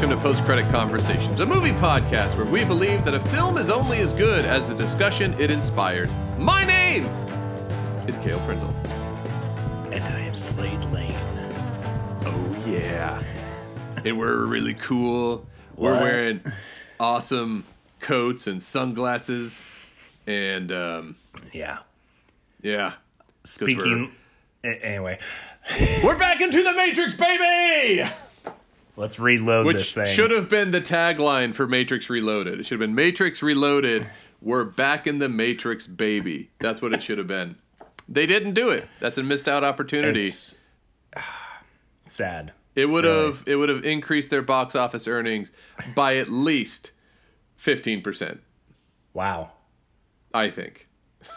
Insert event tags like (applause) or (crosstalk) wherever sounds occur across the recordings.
welcome to Post Credit Conversations, a movie podcast where we believe that a film is only as good as the discussion it inspires. My name is Kale Prindle. And I am Slade Lane. Oh, yeah. and we're really cool. We're What? wearing awesome coats and sunglasses. And, um, Yeah. yeah. Speaking. Anyway, we're back into the Matrix, baby! Let's reload Which this thing. should have been the tagline for Matrix Reloaded. It should have been Matrix Reloaded. We're back in the Matrix, baby. That's what it should have been. They didn't do it. That's a missed out opportunity. It's (sighs) sad. it would have it would have increased their box office earnings by at least fifteen percent. Wow. I think.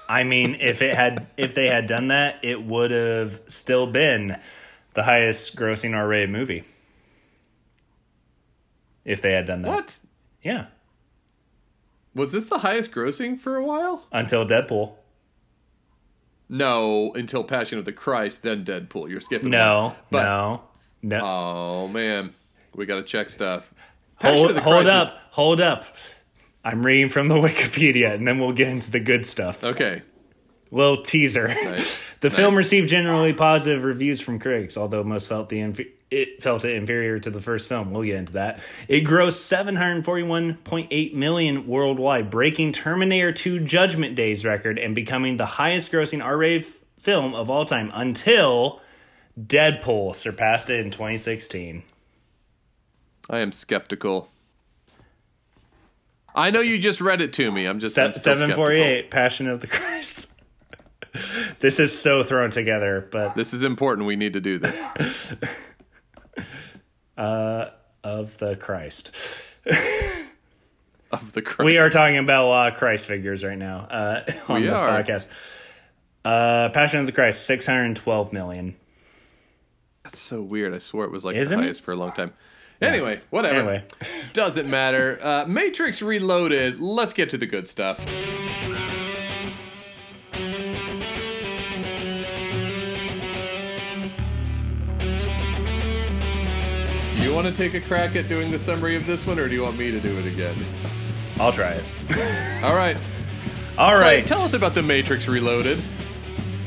I mean, if it had, if they had done that, it would have still been the highest grossing R-rated movie. If they had done that, What yeah, was this the highest grossing for a while? until Deadpool. No, until Passion of the Christ, then Deadpool. You're skipping. No. But, no, no. Oh man, we got to check stuff. Passion hold hold up, was- hold up. I'm reading from the (laughs) Wikipedia, and then we'll get into the good stuff. okay. Little teaser. Nice. (laughs) the film received generally positive reviews from critics, although most felt the inf- it felt inferior to the first film. We'll get into that. It grossed 741.8 million worldwide, breaking Terminator 2 Judgment Day's record and becoming the highest grossing R-rated film of all time until Deadpool surpassed it in 2016. I am skeptical. I know you just read it to me. I'm just I'm Se- still 748 Passion of the Christ. (laughs) this is so thrown together, but. This is important. We need to do this. (laughs) of the Christ. Of the Christ. We are talking about a lot of Christ figures right now uh, (laughs) on We this are. podcast. Uh, Passion of the Christ, 612 million. That's so weird. I swore it was like Isn't the it? highest for a long time. Anyway, whatever. Anyway, Doesn't matter. Uh, Matrix Reloaded. Let's get to the good stuff. Do you want to take a crack at doing the summary of this one, or do you want me to do it again? I'll try it. (laughs) All right. All Slade, right. tell us about the Matrix Reloaded.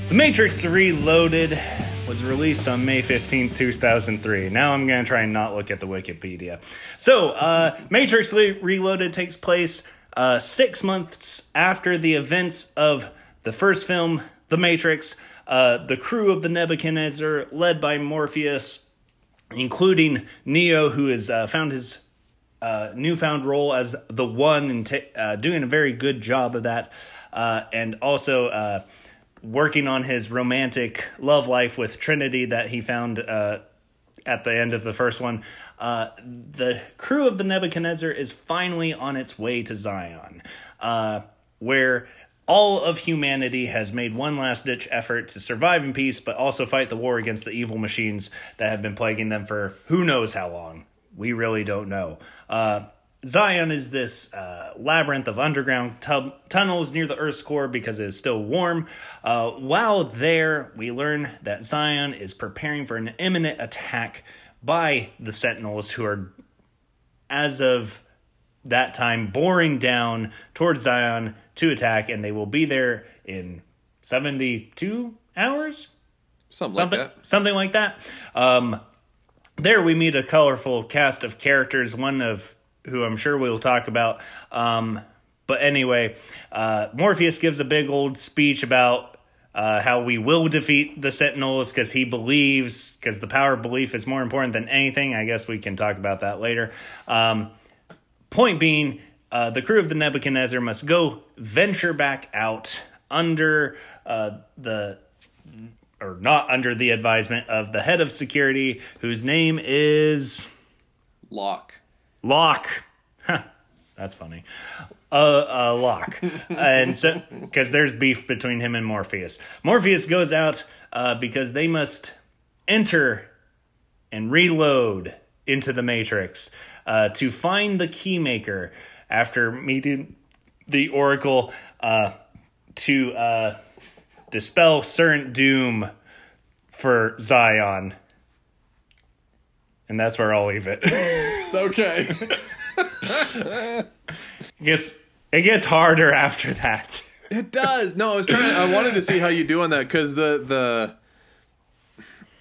The Matrix Reloaded was released on May 15, 2003. Now I'm going to try and not look at the Wikipedia. So, uh, Matrix Reloaded takes place uh, six months after the events of the first film, The Matrix. Uh, the crew of the Nebuchadnezzar, led by Morpheus, including Neo, who has uh, found his uh, newfound role as the one and ta uh, doing a very good job of that, uh, and also uh, working on his romantic love life with Trinity that he found uh, at the end of the first one. The crew of the Nebuchadnezzar is finally on its way to Zion, where all of humanity has made one last ditch effort to survive in peace, but also fight the war against the evil machines that have been plaguing them for who knows how long. We really don't know. Uh, Zion is this uh, labyrinth of underground tub- tunnels near the Earth's core because it is still warm. Uh, while there, we learn that Zion is preparing for an imminent attack by the Sentinels, who are, as of that time, boring down towards Zion to attack, and they will be there in 72 hours? Something, something like that. something like that. Um, there we meet a colorful cast of characters, one of who I'm sure we'll talk about. Um, but anyway, uh, Morpheus gives a big old speech about uh, how we will defeat the Sentinels because he believes, because the power of belief is more important than anything. I guess we can talk about that later. Um, point being, uh, the crew of the Nebuchadnezzar must go venture back out under uh, the or not under the advisement of the head of security, whose name is Lock. Locke. Huh, that's funny. Uh, uh, Locke. and so, because there's beef between him and Morpheus. Morpheus goes out uh, because they must enter and reload into the Matrix uh, to find the keymaker after meeting the Oracle uh, to uh, dispel certain doom for Zion. and that's where I'll leave it. (laughs) Okay. (laughs) it gets it gets harder after that. It does. No, I was trying. I wanted to see how you do on that because the the.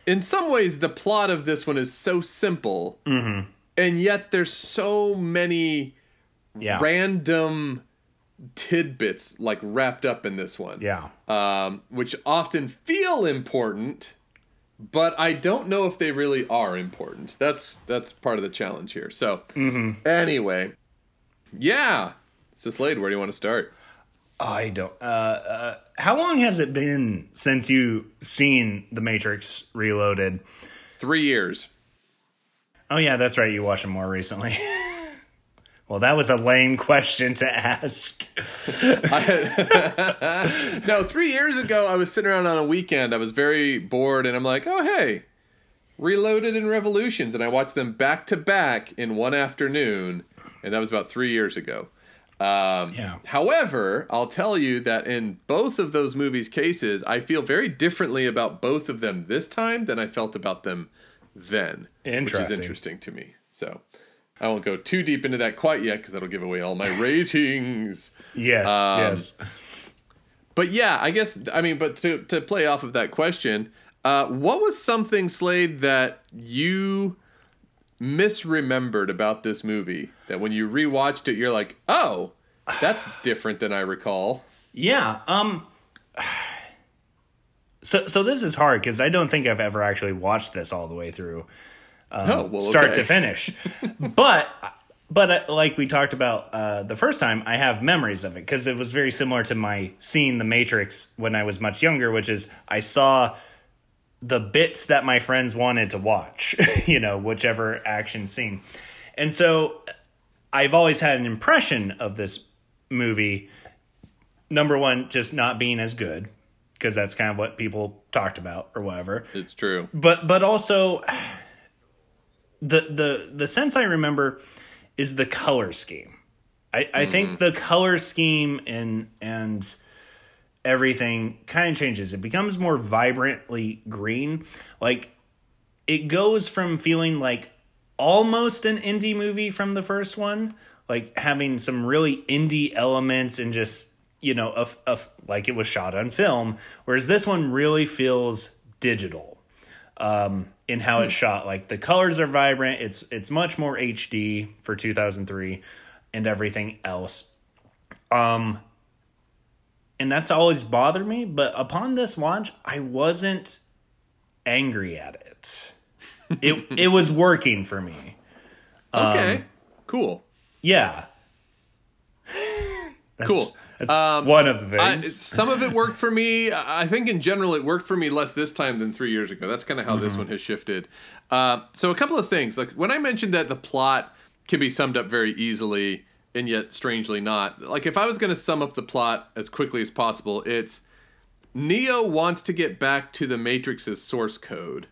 In some ways, the plot of this one is so simple, Mm-hmm. and yet there's so many Yeah. random tidbits like wrapped up in this one. Yeah. um, which often feel important, but I don't know if they really are important. That's that's part of the challenge here. So Mm-hmm. anyway, yeah. So Slade, where do you want to start? I don't. Uh, uh, how long has it been since you seen The Matrix Reloaded? Three years. Oh yeah, that's right. You watched it more recently. (laughs) well, that was a lame question to ask. (laughs) (laughs) No, three years ago, I was sitting around on a weekend. I was very bored, and I'm like, oh hey, Reloaded and Revolutions, and I watched them back to back in one afternoon, and that was about three years ago. Um, Yeah. However, I'll tell you that in both of those movies' cases, I feel very differently about both of them this time than I felt about them then. Which is Interesting. interesting to me. So I won't go too deep into that quite yet because that'll give away all my ratings. Yes. Um, yes. But yeah, I guess I mean, but to to play off of that question, uh, what was something Slade that you misremembered about this movie that when you rewatched it, you're like, oh, that's different than I recall. Yeah. Um. (sighs) So so this is hard because I don't think I've ever actually watched this all the way through. Oh, well, start okay. to finish. (laughs) but but uh, like we talked about uh, the first time, I have memories of it because it was very similar to my seeing The Matrix when I was much younger, which is I saw the bits that my friends wanted to watch, (laughs) you know, whichever action scene. And so I've always had an impression of this movie. Number one, just not being as good because that's kind of what people talked about or whatever It's true. but but also the the the sense I remember is the color scheme. I, I think mm-hmm. the color scheme and and everything kind of changes. It becomes more vibrantly green. Like it goes from feeling like almost an indie movie from the first one, like having some really indie elements and just you know, of of like it was shot on film, whereas this one really feels digital um, in how it's shot. Like the colors are vibrant. It's it's much more HD for 2003 and everything else. Um, and that's always bothered me. But upon this watch, I wasn't angry at it. It (laughs) it was working for me. Okay. cool. Yeah. (laughs) That's, Cool. That's Um, one of the I, things. some of it worked for me. I think in general it worked for me less this time than three years ago. That's kind of how this one has shifted. Uh, so a couple of things. Like when I mentioned that the plot can be summed up very easily and yet strangely not. Like if I was going to sum up the plot as quickly as possible, it's Neo wants to get back to the Matrix's source code.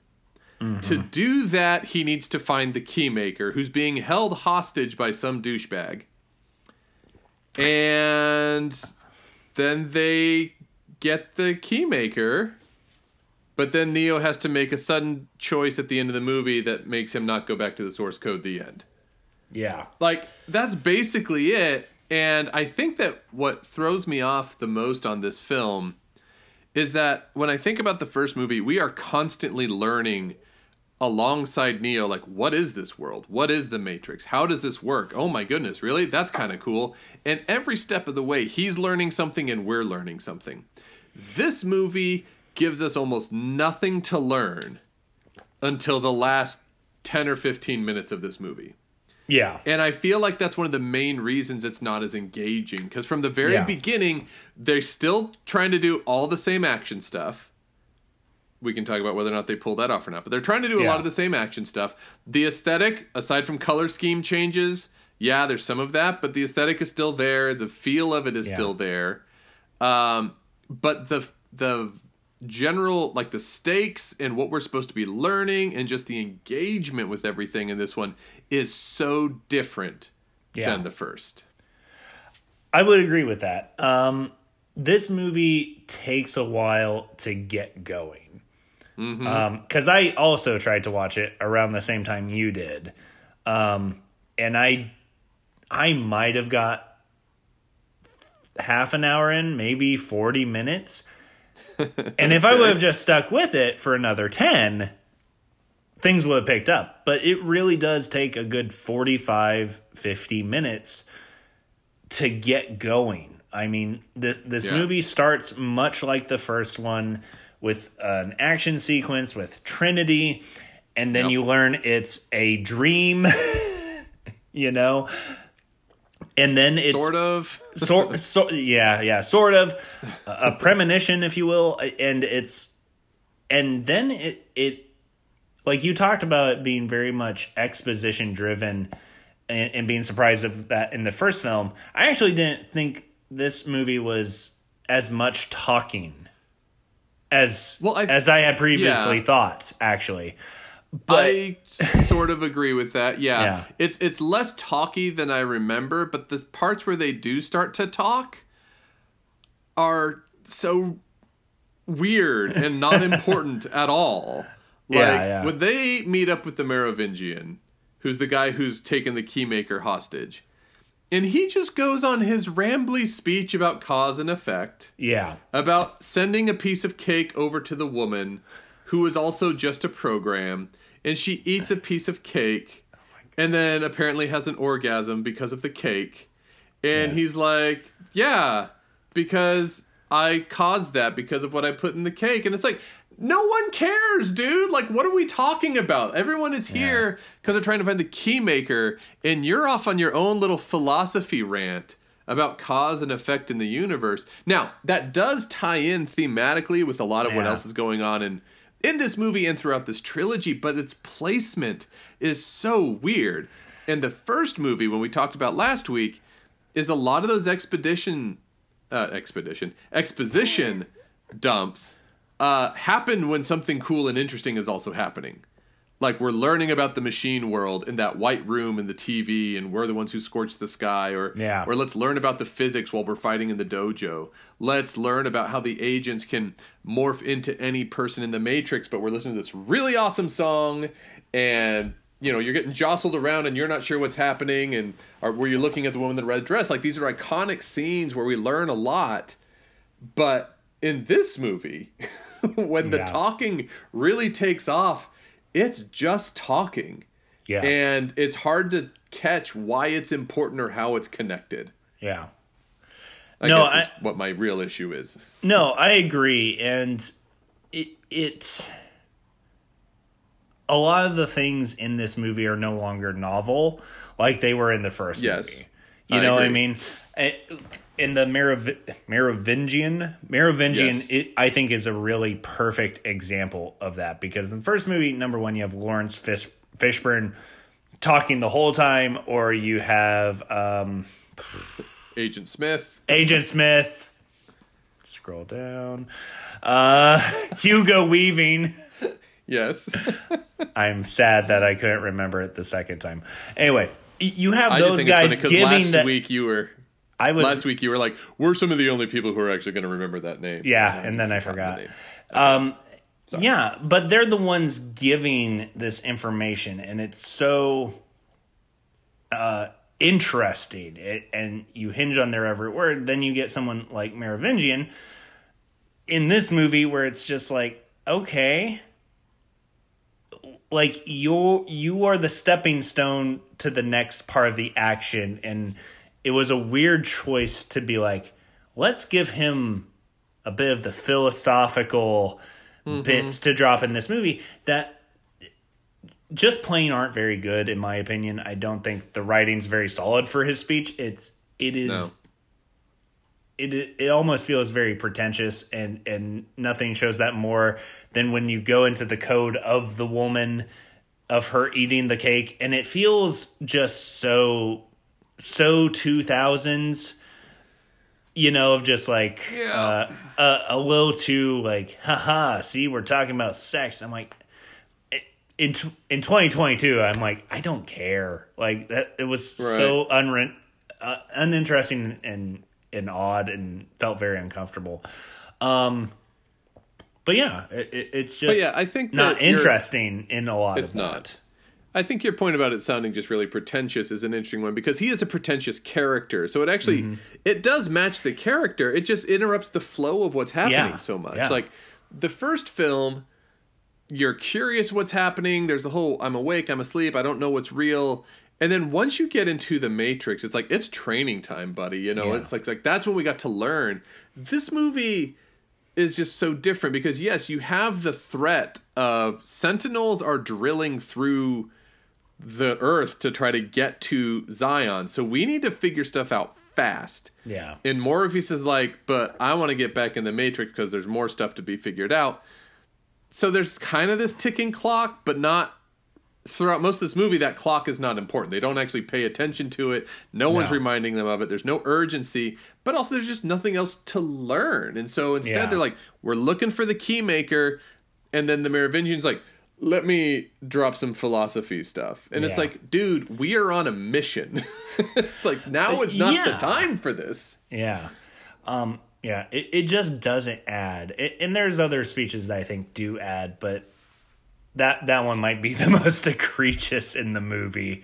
To do that, he needs to find the keymaker who's being held hostage by some douchebag. And then they get the keymaker, but then Neo has to make a sudden choice at the end of the movie that makes him not go back to the source code the end. yeah. Like that's basically it. And I think that what throws me off the most on this film is that when I think about the first movie, we are constantly learning alongside Neo, like, what is this world? What is the Matrix? How does this work? Oh my goodness, really? That's kind of cool. And every step of the way, he's learning something and we're learning something. This movie gives us almost nothing to learn until the last 10 or 15 minutes of this movie. Yeah. And I feel like that's one of the main reasons it's not as engaging. Because from the very Yeah. beginning, they're still trying to do all the same action stuff. We can talk about whether or not they pull that off or not. But they're trying to do a Yeah. lot of the same action stuff. The aesthetic, aside from color scheme changes, yeah, there's some of that, but the aesthetic is still there. The feel of it is Yeah. still there. Um, but the the general like the stakes and what we're supposed to be learning and just the engagement with everything in this one is so different Yeah. than the first. I would agree with that. Um, this movie takes a while to get going. Because I also tried to watch it around the same time you did, um, and I I might have got half an hour in, maybe forty minutes, (laughs) and if I would have just stuck with it for another ten, things would have picked up. But it really does take a good 45, 50 minutes to get going. I mean, th- this Yeah. movie starts much like the first one with an action sequence with Trinity, and then Yep. you learn it's a dream, (laughs) you know? And then it's sort of. (laughs) sort so yeah yeah sort of a premonition if you will and it's and then it it like you talked about it being very much exposition driven and, and being surprised of that in the first film i actually didn't think this movie was as much talking as Well, I- as i had previously yeah. thought actually I sort of agree with that. Yeah. Yeah. It's it's less talky than I remember, but the parts where they do start to talk are so weird and not (laughs) important at all. Like Yeah, yeah. when they meet up with the Merovingian, who's the guy who's taken the keymaker hostage, and he just goes on his rambly speech about cause and effect. Yeah. About sending a piece of cake over to the woman who is also just a program and she eats a piece of cake and then apparently has an orgasm because of the cake. And he's like yeah because i caused that because of what i put in the cake. And it's like no one cares dude like what are we talking about everyone is here because they're trying to find the key maker and you're off on your own little philosophy rant about cause and effect in the universe. Now, that does tie in thematically with a lot of what else is going on in in this movie and throughout this trilogy, but its placement is so weird. And the first movie when we talked about last week is a lot of those expedition uh, expedition exposition dumps uh, happen when something cool and interesting is also happening. Like we're learning about the machine world in that white room and the TV, and we're the ones who scorched the sky, or Yeah. or let's learn about the physics while we're fighting in the dojo. Let's learn about how the agents can morph into any person in the Matrix, but we're listening to this really awesome song, and you know you're getting jostled around and you're not sure what's happening, and or where you're looking at the woman in the red dress. Like these are iconic scenes where we learn a lot, but in this movie, (laughs) (laughs) when the Yeah. talking really takes off, it's just talking. yeah And it's hard to catch why it's important or how it's connected. yeah I No, guess I- what my real issue is. No, I agree, and it it a lot of the things in this movie are no longer novel like they were in the first Yes, movie. You I know what I mean? Eh, In the Merovi- Merovingian, Merovingian, Yes. it, I think is a really perfect example of that because in the first movie, number one, you have Laurence Fish, Fishburne talking the whole time, or you have um, Agent Smith. Agent Smith. Scroll down. Uh, (laughs) Hugo Weaving. Yes. (laughs) I'm sad that I couldn't remember it the second time. Anyway, you have I those think it's funny guys giving last that. week you were I was last week you were like, we're some of the only people who are actually going to remember that name. yeah, And and then I forgot. the. Um, yeah, but they're the ones giving this information, and it's so uh, interesting. It, and you hinge on their every word. Then you get someone like Merovingian in this movie where it's just like, okay, like you you are the stepping stone to the next part of the action, and it was a weird choice to be like, let's give him a bit of the philosophical mm-hmm. bits to drop in this movie that just plain aren't very good in my opinion. I don't think the writing's very solid for his speech. It's it is No. it it almost feels very pretentious and and nothing shows that more than when you go into the code of the woman of her eating the cake and it feels just so so 2000s you know of just like Yeah. uh, a, a little too like haha see we're talking about sex i'm like in tw- in 2022 i'm like i don't care like that it was so unre- uh, uninteresting and and odd and felt very uncomfortable um but yeah, it, it, it's just But yeah, I think not interesting in a lot It's of not. that. I think your point about it sounding just really pretentious is an interesting one because he is a pretentious character. So it actually Mm-hmm. it does match the character. It just interrupts the flow of what's happening Yeah, so much. yeah. Like the first film, you're curious what's happening. There's the whole I'm awake, I'm asleep, I don't know what's real. And then once you get into the Matrix, it's like it's training time, buddy. You know, Yeah. it's like like that's when we got to learn. This movie is just so different because yes, you have the threat of sentinels are drilling through the earth to try to get to Zion. So we need to figure stuff out fast. Yeah. And Morpheus is like, but I want to get back in the Matrix because there's more stuff to be figured out. So there's kind of this ticking clock, but not throughout most of this movie. That clock is not important. They don't actually pay attention to it. No, one's reminding them of it. There's no urgency, but also there's just nothing else to learn. And so instead, Yeah. they're like, we're looking for the key maker, and then the Merovingian's like. Let me drop some philosophy stuff. And it's like, dude, we are on a mission. (laughs) it's like, now is not the time for this. Yeah. Um, yeah, it, it just doesn't add. It, and there's other speeches that I think do add, but that that one might be (laughs) the most egregious in the movie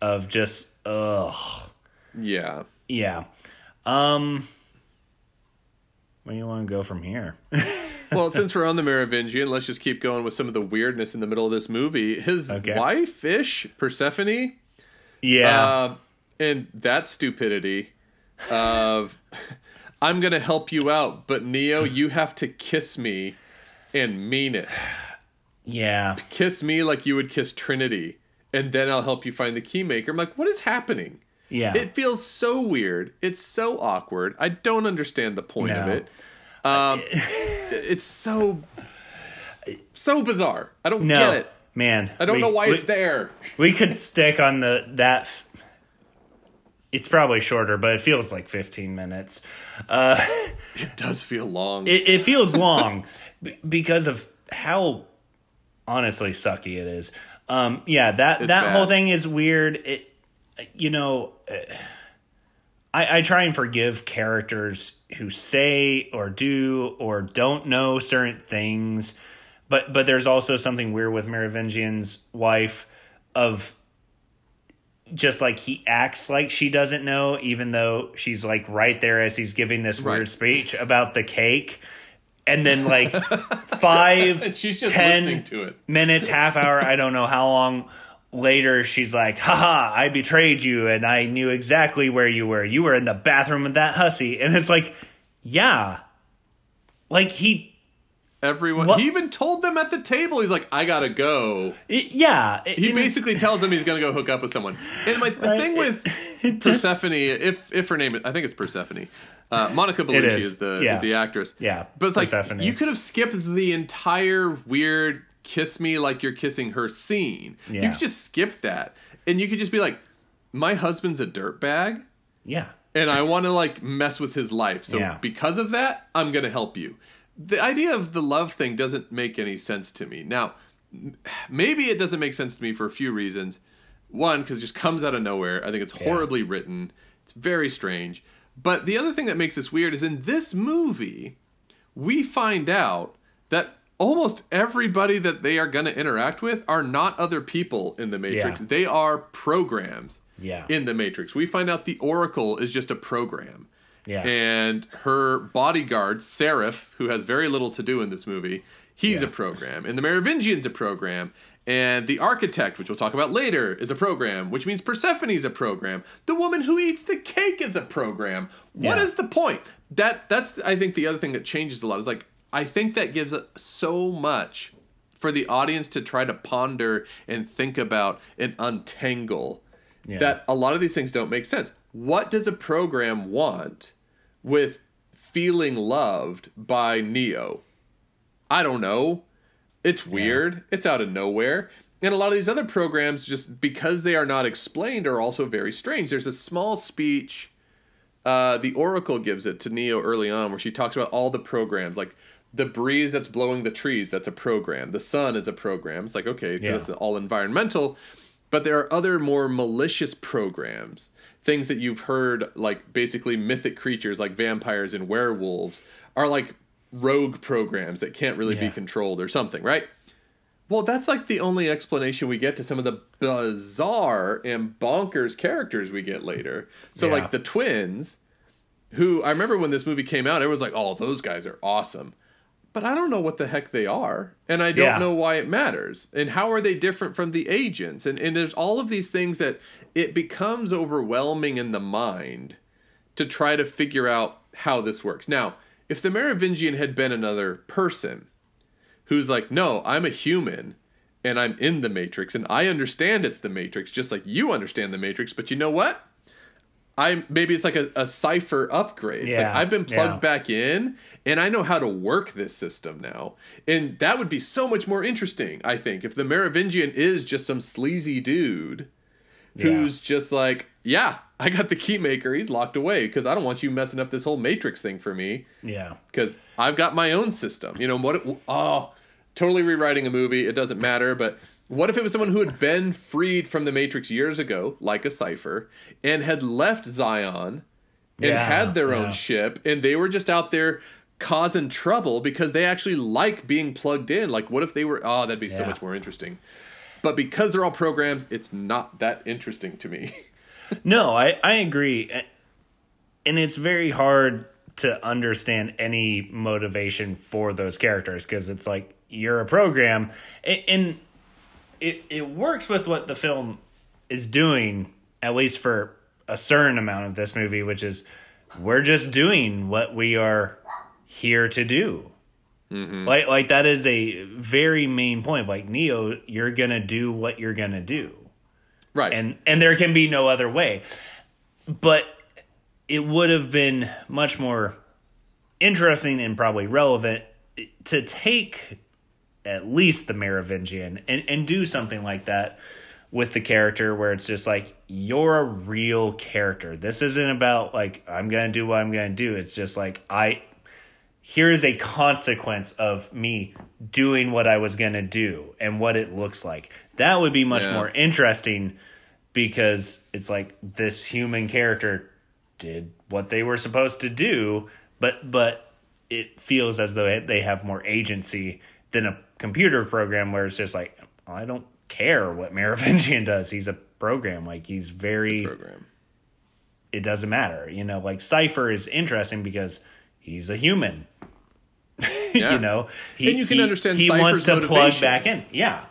of just ugh. Yeah. Yeah. Um where do you want to go from here? (laughs) Well, since we're on the Merovingian, let's just keep going with some of the weirdness in the middle of this movie. His Okay. wife ish, Persephone, yeah. uh, and that stupidity of, I'm going to help you out, but Neo, you have to kiss me and mean it. yeah. Kiss me like you would kiss Trinity, and then I'll help you find the keymaker. I'm like, what is happening? Yeah. It feels so weird. It's so awkward. I don't understand the point of it. Um, (laughs) it's so so bizarre. I don't no. get it. Man. I don't we- know why we- it's there. We could stick on the that. f- It's probably shorter, but it feels like 15 minutes. (laughs) It does feel long. It, it feels long (laughs) b- because of how honestly sucky it is. Um, yeah, that It's that bad. whole thing is weird. It, you know, uh, I I try and forgive characters who say or do or don't know certain things, but but there's also something weird with Merovingian's wife of just like he acts like she doesn't know, even though she's like right there as he's giving this Right. weird speech about the cake. And then like (laughs) five, she's just 10 listening to it. minutes, half hour, I don't know how long later, she's like, haha, I betrayed you and I knew exactly where you were. You were in the bathroom with that hussy. And it's like, yeah. Like he Everyone. What- He even told them at the table. He's like, "I gotta go." it- yeah. it- He basically tells them he's gonna go hook up with someone. And my the Right. thing with (laughs) it just- Persephone, if if her name, is, I think it's Persephone. Uh, Monica Bellucci is. is. the Yeah. is the actress. Yeah, but it's like Persephone. you could have skipped the entire weird kiss me like you're kissing her scene. You could just skip that, and you could just be like, "My husband's a dirtbag, Yeah. and I want to like mess with his life. So Yeah. because of that, I'm gonna help you." The idea of the love thing doesn't make any sense to me. Now, maybe it doesn't make sense to me for a few reasons. One, because it just comes out of nowhere. I think it's horribly written. It's very strange. But the other thing that makes this weird is in this movie, we find out that almost everybody that they are going to interact with are not other people in the Matrix. Yeah. They are programs Yeah. in the Matrix. We find out the Oracle is just a program. Yeah. And her bodyguard, Seraph, who has very little to do in this movie, he's Yeah. a program. And the Merovingian's a program. And the architect, which we'll talk about later, is a program, which means Persephone's a program. The woman who eats the cake is a program. What Yeah. is the point? That that's I think the other thing that changes a lot is like I think that gives so much for the audience to try to ponder and think about and untangle Yeah. that a lot of these things don't make sense. What does a program want with feeling loved by Neo? I don't know. It's weird. It's out of nowhere. And a lot of these other programs, just because they are not explained, are also very strange. There's a small speech uh, the Oracle gives it to Neo early on, where she talks about all the programs, like the breeze that's blowing the trees, that's a program. The sun is a program. It's like, okay, Yeah. that's all environmental. But there are other more malicious programs, things that you've heard, like basically mythic creatures like vampires and werewolves, are like rogue programs that can't really be controlled or something, right? Well, that's like the only explanation we get to some of the bizarre and bonkers characters we get later. So, Yeah. like the twins, who I remember when this movie came out, everyone was like, oh, those guys are awesome. But I don't know what the heck they are. And I don't Yeah. know why it matters. And how are they different from the agents? And, and there's all of these things that it becomes overwhelming in the mind to try to figure out how this works. Now, if the Merovingian had been another person who's like, no, I'm a human and I'm in the Matrix and I understand it's the Matrix just like you understand the Matrix, but you know what? I'm maybe it's like a, a Cypher upgrade. It's like Yeah, I've been plugged yeah. back in and I know how to work this system now. And that would be so much more interesting, I think, if the Merovingian is just some sleazy dude who's just like, yeah, I got the key maker. He's locked away because I don't want you messing up this whole Matrix thing for me Yeah. because I've got my own system. You know what? It, oh, totally rewriting a movie. It doesn't matter. But what if it was someone who had been freed from the Matrix years ago, like a Cypher, and had left Zion and Yeah, had their own yeah. ship, and they were just out there causing trouble because they actually like being plugged in? Like, what if they were? Oh, that'd be so much more interesting. But because they're all programs, it's not that interesting to me. (laughs) No, I, I agree. And it's very hard to understand any motivation for those characters because it's like you're a program a- and it, it works with what the film is doing, at least for a certain amount of this movie, which is we're just doing what we are here to do. Mm-hmm. Like, like that is a very main point. Like Neo, you're gonna do what you're gonna do right. and and there can be no other way but it would have been much more interesting and probably relevant to take at least the Merovingian and, and do something like that with the character where it's just like you're a real character. This isn't about like I'm gonna do what I'm gonna do. It's just like I here is a consequence of me doing what I was gonna do and what it looks like. That would be much Yeah. more interesting because it's like this human character did what they were supposed to do, but but it feels as though they have more agency than a computer program where it's just like I don't care what Merovingian (laughs) does. He's a program. Like he's very program. it doesn't matter. You know, like Cypher is interesting because he's a human. (laughs) Yeah. you know, he, And you can he- understand he wants to plug back in. Yeah,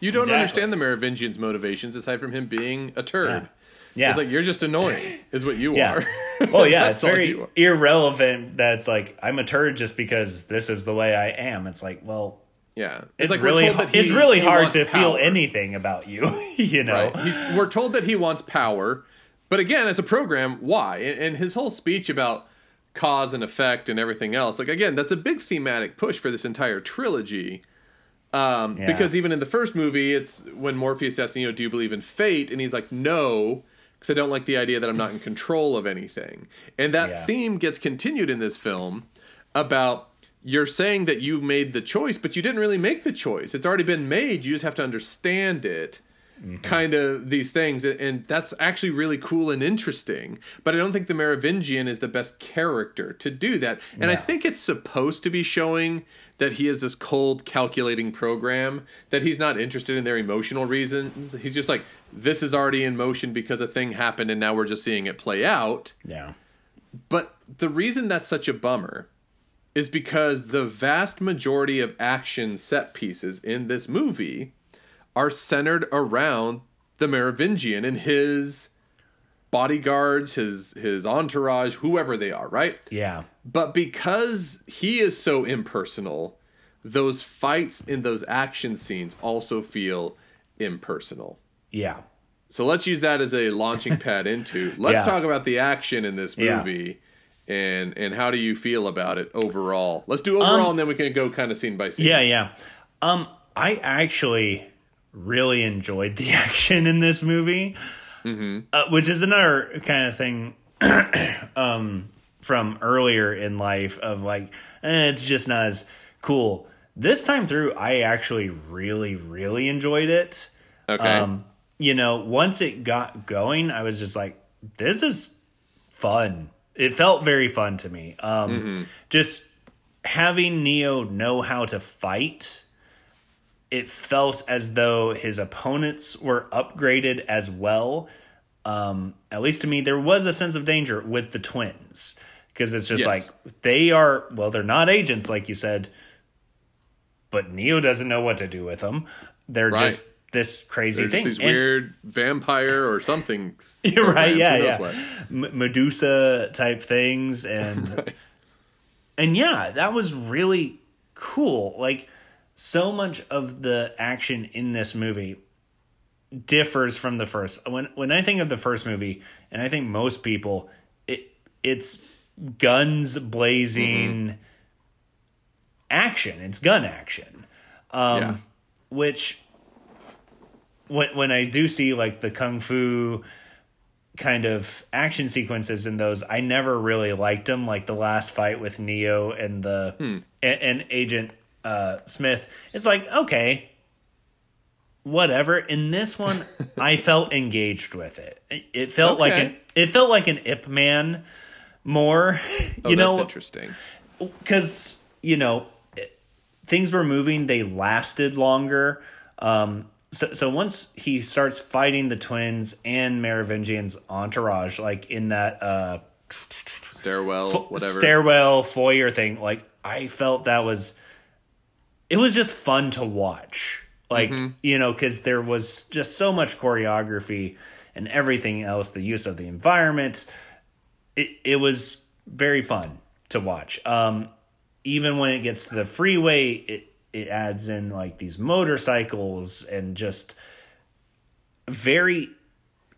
You don't Exactly. understand the Merovingian's motivations aside from him being a turd. yeah. It's like you're just annoying, (laughs) is what you Yeah. are. Well, yeah, it's very irrelevant. That's like I'm a turd just because this is the way I am. It's like, well, Yeah, it's, like we're really told that it's really hard to feel anything about you. (laughs) you know, Right? He's, we're told that he wants power, but again, as a program, why? And, and his whole speech about cause and effect and everything else, like again, that's a big thematic push for this entire trilogy. Um, Yeah. Because even in the first movie, it's when Morpheus asks, you know, do you believe in fate? And he's like, no, because I don't like the idea that I'm not in control of anything. And that Yeah. theme gets continued in this film about you're saying that you made the choice, but you didn't really make the choice. It's already been made. You just have to understand it. Mm-hmm. Kind of these things, and- and that's actually really cool and interesting. But I don't think the Merovingian is the best character to do that. And I think it's supposed to be showing that he is this cold, calculating program, that he's not interested in their emotional reasons. He's just like, this is already in motion because a thing happened, and now we're just seeing it play out. yeah, But the reason that's such a bummer is because the vast majority of action set pieces in this movie are centered around the Merovingian and his bodyguards, his his entourage, whoever they are, right? yeah, But because he is so impersonal, those fights in those action scenes also feel impersonal. yeah. So let's use that as a launching (laughs) pad into. Let's Yeah. talk about the action in this Yeah. movie and and how do you feel about it overall? Let's do overall and then we can go kind of scene by scene. Um, Yeah, yeah. Um, I actually really enjoyed the (laughs) action in this movie, Mm-hmm. uh, which is another kind of thing (clears throat) um, from earlier in life of like, eh, it's just not as cool. This time through, I actually really, really enjoyed it. Okay. Um, you know, once it got going, I was just like, this is fun. It felt very fun to me. Um, Mm-hmm. Just having Neo know how to fight, it felt as though his opponents were upgraded as well. Um, at least to me, there was a sense of danger with the twins because it's just Yes. like they are. Well, they're not agents, like you said, but Neo doesn't know what to do with them. They're Right. just this crazy thing. these And- weird vampire or something. (laughs) You're right. Yeah, yeah. M- Medusa type things, and (laughs) and yeah, that was really cool. Like so much of the action in this movie differs from the first. When when I think of the first movie, and I think most people, it it's guns blazing mm-hmm. action. It's gun action um, yeah. which when when I do see like the kung fu kind of action sequences in those, I never really liked them. Like the last fight with Neo and the and, and Agent uh, Smith, it's like okay, whatever. In this one, (laughs) I felt engaged with it. It, it felt like an it felt like an Ip Man more. (laughs) Oh, you that's know, interesting. because you know things were moving they lasted longer um so, so once he starts fighting the twins and Merovingian's entourage like in that uh Stairwell, whatever. stairwell foyer thing like i felt that was it was just fun to watch like Mm-hmm. you know because there was just so much choreography and everything else the use of the environment it, it was very fun to watch um even when it gets to the freeway it it adds in like these motorcycles and just very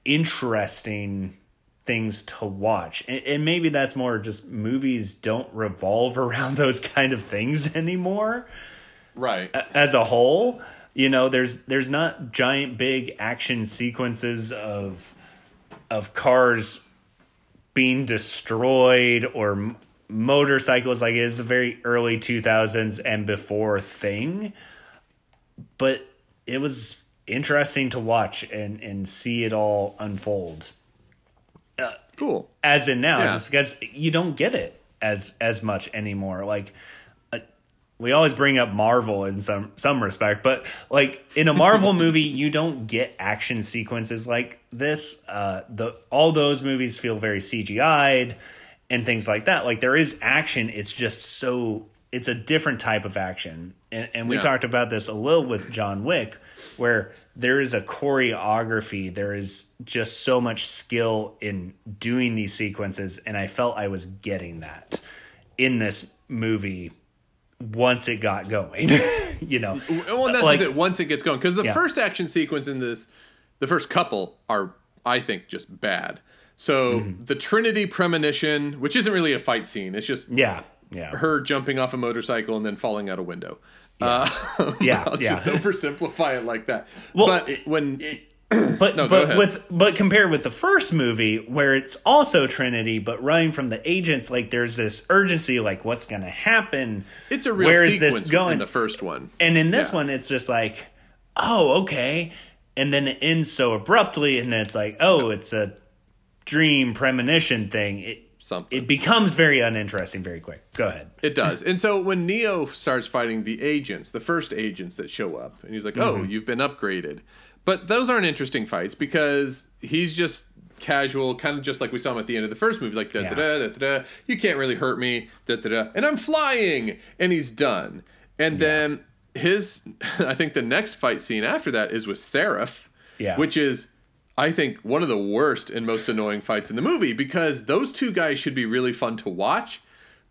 interesting things to watch and, and maybe that's more just movies don't revolve (laughs) around those kind of things anymore right. as a whole you know there's there's not giant big action sequences of of cars being destroyed or motorcycles like it's a very early 2000s and before thing. But it was interesting to watch and and see it all unfold. Cool. as in now Yeah. just because you don't get it as as much anymore. Like uh, we always bring up marvel in some some respect but like in a marvel (laughs) movie you don't get action sequences like this. Uh the all those movies feel very cgi'd and things like that like there is action it's just so it's a different type of action and, and we Yeah. talked about this a little with john wick where there is a choreography there is just so much skill in doing these sequences and i felt i was getting that in this movie once it got going (laughs) you know Well, that's Like- it. Once it gets going, because the Yeah. first action sequence in this, the first couple are, I think, just bad. So Mm-hmm. the Trinity premonition, which isn't really a fight scene, it's just yeah yeah her jumping off a motorcycle and then falling out a window. Uh, (laughs) Yeah, I'll yeah. just oversimplify it like that. Well, but it- when (clears throat) but go but with but compared with the first movie where it's also Trinity but running from the agents like there's this urgency like what's going to happen it's a real where is this going in the first one, and in this Yeah. one it's just like oh okay and then it ends so abruptly and then it's like oh it's a dream premonition thing it something it becomes very uninteresting very quick go ahead It does. And so when Neo starts fighting the agents, the first agents that show up, and he's like, Mm-hmm. "Oh, you've been upgraded." But those aren't interesting fights because he's just casual, kind of just like we saw him at the end of the first movie, like da da da da da. da, You can't really hurt me, da da da. And I'm flying, and he's done. And then his, (laughs) I think the next fight scene after that is with Seraph, Yeah. which is. I think one of the worst and most annoying fights in the movie because those two guys should be really fun to watch,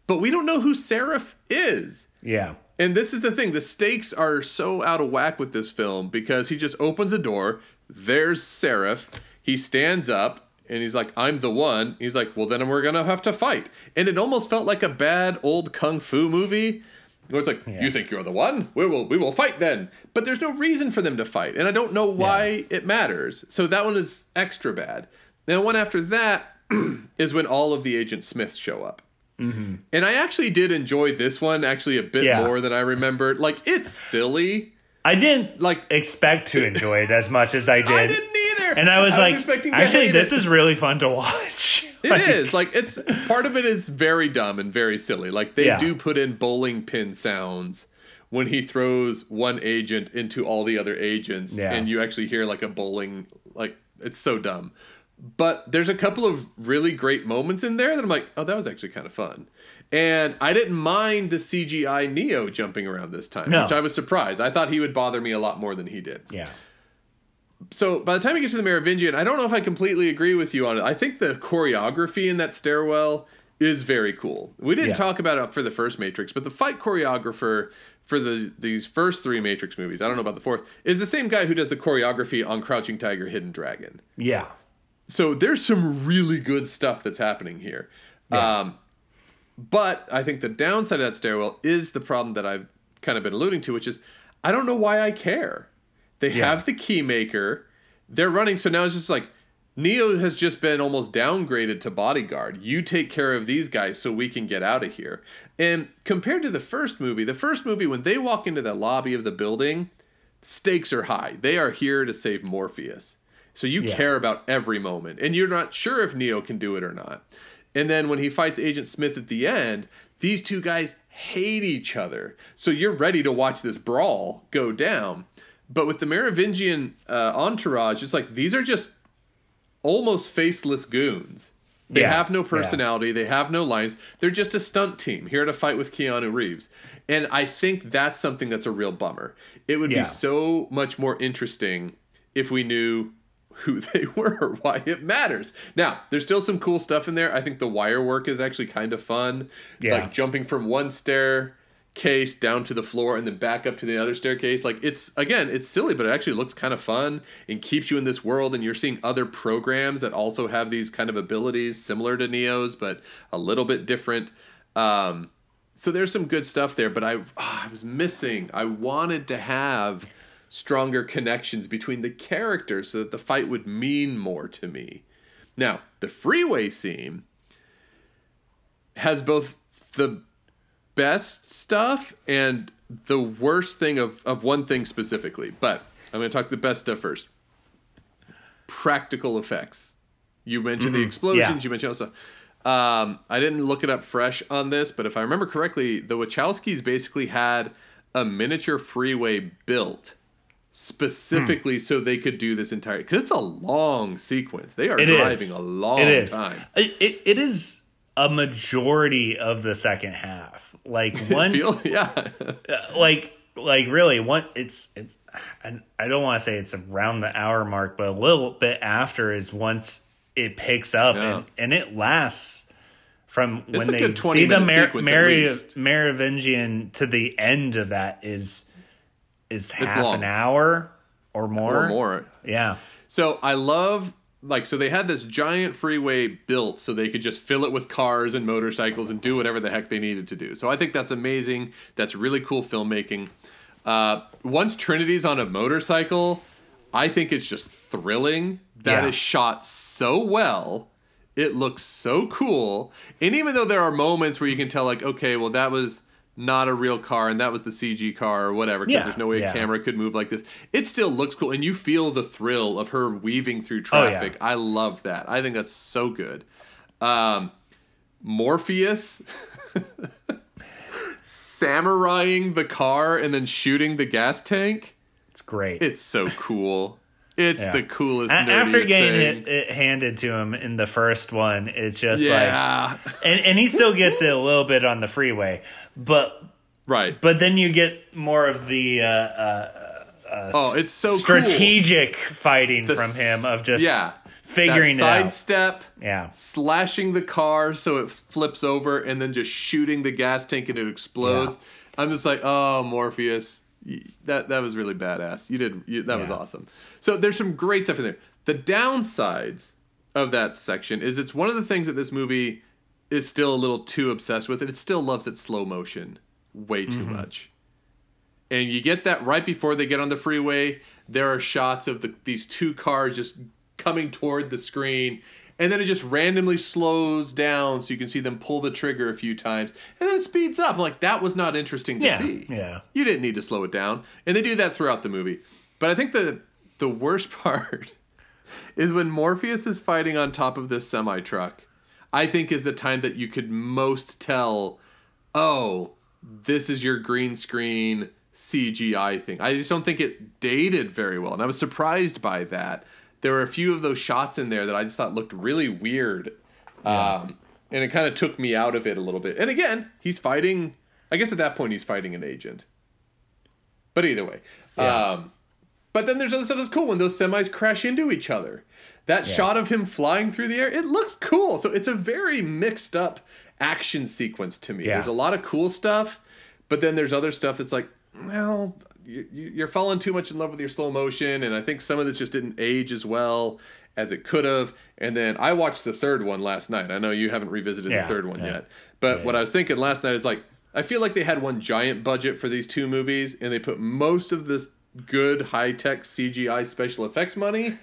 but we don't know who Seraph is. yeah And this is the thing the stakes are so out of whack with this film because he just opens a door. There's Seraph. He stands up and he's like, I'm the one. He's like, well, then we're going to have to fight. And it almost felt like a bad old kung fu movie. Where it's like, you think you're the one? We will, we will fight then. But there's no reason for them to fight. And I don't know why it matters. So that one is extra bad. Then the one after that (clears throat) is when all of the Agent Smiths show up. Mm-hmm. And I actually did enjoy this one actually a bit Yeah. more than I remembered. Like it's silly. I didn't Like- expect to enjoy it as much as I (laughs) did. I didn't either. And I was like, expecting to actually, this it. is really fun to watch. (laughs) It is like, it's part of it is very dumb and very silly. Like they Yeah. do put in bowling pin sounds when he throws one agent into all the other agents, Yeah. and you actually hear like a bowling. Like it's so dumb. But there's a couple of really great moments in there that I'm like, oh, that was actually kind of fun. And I didn't mind the CGI Neo jumping around this time, No. which I was surprised. I thought he would bother me a lot more than he did Yeah. So by the time you get to the Merovingian, I don't know if I completely agree with you on it. I think the choreography in that stairwell is very cool. We didn't Yeah. talk about it for the first Matrix, but the fight choreographer for the these first three Matrix movies, I don't know about the fourth, is the same guy who does the choreography on Crouching Tiger, Hidden Dragon. Yeah. So there's some really good stuff that's happening here. Um, but I think the downside of that stairwell is the problem that I've kind of been alluding to, which is I don't know why I care. They have the key maker. They're running, so now it's just like Neo has just been almost downgraded to bodyguard. You take care of these guys so we can get out of here. And compared to the first movie, the first movie, when they walk into the lobby of the building, stakes are high. They are here to save Morpheus. So you Yeah. care about every moment. And you're not sure if Neo can do it or not. And then when he fights Agent Smith at the end, these two guys hate each other. So you're ready to watch this brawl go down. But with the Merovingian uh, entourage, it's like these are just almost faceless goons. They Yeah, have no yeah. personality. They have no lines. They're just a stunt team here to fight with Keanu Reeves. And I think that's something that's a real bummer. It would Yeah. be so much more interesting if we knew who (laughs) they were, or why it matters. Now, there's still some cool stuff in there. I think the wire work is actually kind of fun. Yeah. Like jumping from one staircase down to the floor and then back up to the other staircase. Like it's again, it's silly, but it actually looks kind of fun and keeps you in this world and you're seeing other programs that also have these kind of abilities similar to Neo's, but a little bit different. Um, so there's some good stuff there, but I ah, I was missing. I wanted to have stronger connections between the characters so that the fight would mean more to me. Now, the freeway scene has both the best stuff and the worst thing of, of one thing specifically. But I'm going to talk the best stuff first. Practical effects. You mentioned the explosions. Yeah. You mentioned also. Um, I didn't look it up fresh on this, but if I remember correctly, the Wachowskis basically had a miniature freeway built specifically so they could do this entire because it's a long sequence. They are It driving is. a long it is. time. It, it, it is a majority of the second half. Like (laughs) once, Feel, yeah, (laughs) uh, like like really, one it's it's. And I don't want to say it's around the hour mark, but a little bit after is once it picks up Yeah. and, and it lasts from when they see the Mary- least. Merovingian to the end of that is is half an hour or more. or more. Yeah. So I love like so they had this giant freeway built so they could just fill it with cars and motorcycles and do whatever the heck they needed to do. So I think that's amazing. That's really cool filmmaking. Uh, once Trinity's on a motorcycle, I think it's just thrilling. That is Yeah. shot so well. It looks so cool. And even though there are moments where you can tell, like, okay, well, that was not a real car and that was the CG car or whatever, because Yeah, there's no way yeah. a camera could move like this. It still looks cool. And you feel the thrill of her weaving through Oh, yeah. traffic. I love that. I think that's so good. Um, Morpheus (laughs) samuraiing the car and then shooting the gas tank. It's great. It's so cool. It's the coolest. A- After getting it, it handed to him in the first one, it's just like, and, and he still gets it a little bit on the freeway, but right. but then you get more of the uh, uh, oh, it's so cool. strategic fighting The from him of just yeah, figuring that it out. sidestep, Yeah, slashing the car so it flips over, and then just shooting the gas tank and it explodes. I'm just like, oh, Morpheus, that that was really badass. You did you, that was awesome. So there's some great stuff in there. The downsides of that section is it's one of the things that this movie is still a little too obsessed with, it. it still loves its slow motion way too Mm-hmm. much. And you get that right before they get on the freeway. There are shots of the, these two cars just coming toward the screen, and then it just randomly slows down so you can see them pull the trigger a few times, and then it speeds up. I'm like, that was not interesting to yeah, see. yeah. You didn't need to slow it down. And they do that throughout the movie. But I think the the worst (laughs) part is when Morpheus is fighting on top of this semi truck. I think is the time that you could most tell, oh, this is your green screen CGI thing. I just don't think it dated very well, and I was surprised by that. There were a few of those shots in there that I just thought looked really weird, yeah. um, and it kind of took me out of it a little bit. And again, he's fighting. I guess at that point he's fighting an agent. But either way, yeah. um, but then there's other stuff that's cool when those semis crash into each other. That yeah. shot of him flying through the air, it looks cool. So it's a very mixed up action sequence to me. Yeah. There's a lot of cool stuff, but then there's other stuff that's like, well, you're falling too much in love with your slow motion, and I think some of this just didn't age as well as it could have. And then I watched the third one last night. I know you haven't revisited yeah, the third one yeah. yet, but yeah, what I was thinking last night is like, I feel like they had one giant budget for these two movies, and they put most of this good high tech CGI special effects money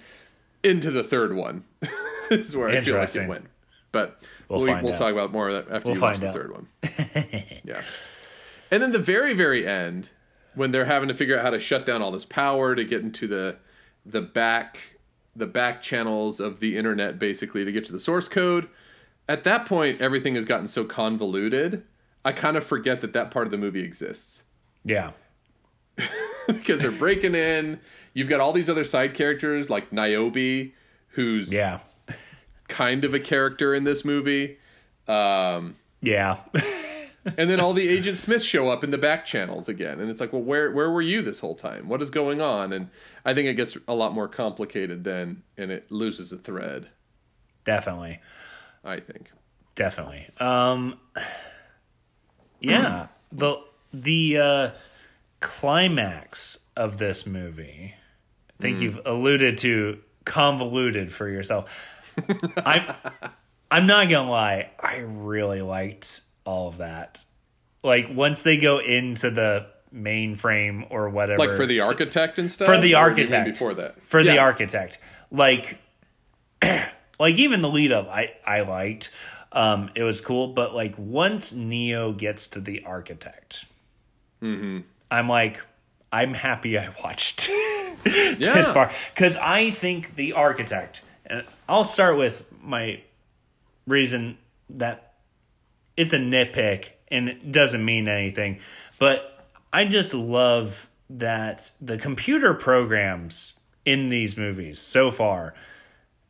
into the third one. (laughs) is where I feel like it went. But we'll, we'll, we'll talk about more of that after we'll you watch the third one. (laughs) yeah. And then the very, very end, when they're having to figure out how to shut down all this power to get into the the back the back channels of the internet basically to get to the source code. At that point, everything has gotten so convoluted. I kind of forget that that part of the movie exists. Yeah. (laughs) because they're breaking in. You've got all these other side characters like Niobe, who's yeah, kind of a character in this movie. Um, yeah. and then all the Agent Smiths show up in the back channels again, and it's like, well, where where were you this whole time? What is going on? And I think it gets a lot more complicated then, and it loses a thread. Definitely. I think. Definitely. Um. Yeah. (clears throat) the the uh, climax of this movie. I think mm. you've alluded to convoluted for yourself. (laughs) I'm I'm not gonna lie, I really liked all of that. Like once they go into the mainframe or whatever, like for the architect and stuff. For the architect before that, for yeah. the architect, like, (clears throat) like even the lead up, I I liked. Um, it was cool, but like once Neo gets to the architect, mm-hmm. I'm like, I'm happy I watched (laughs) yeah. this far because I think the architect. And I'll start with my reason that it's a nitpick and it doesn't mean anything, but I just love that the computer programs in these movies so far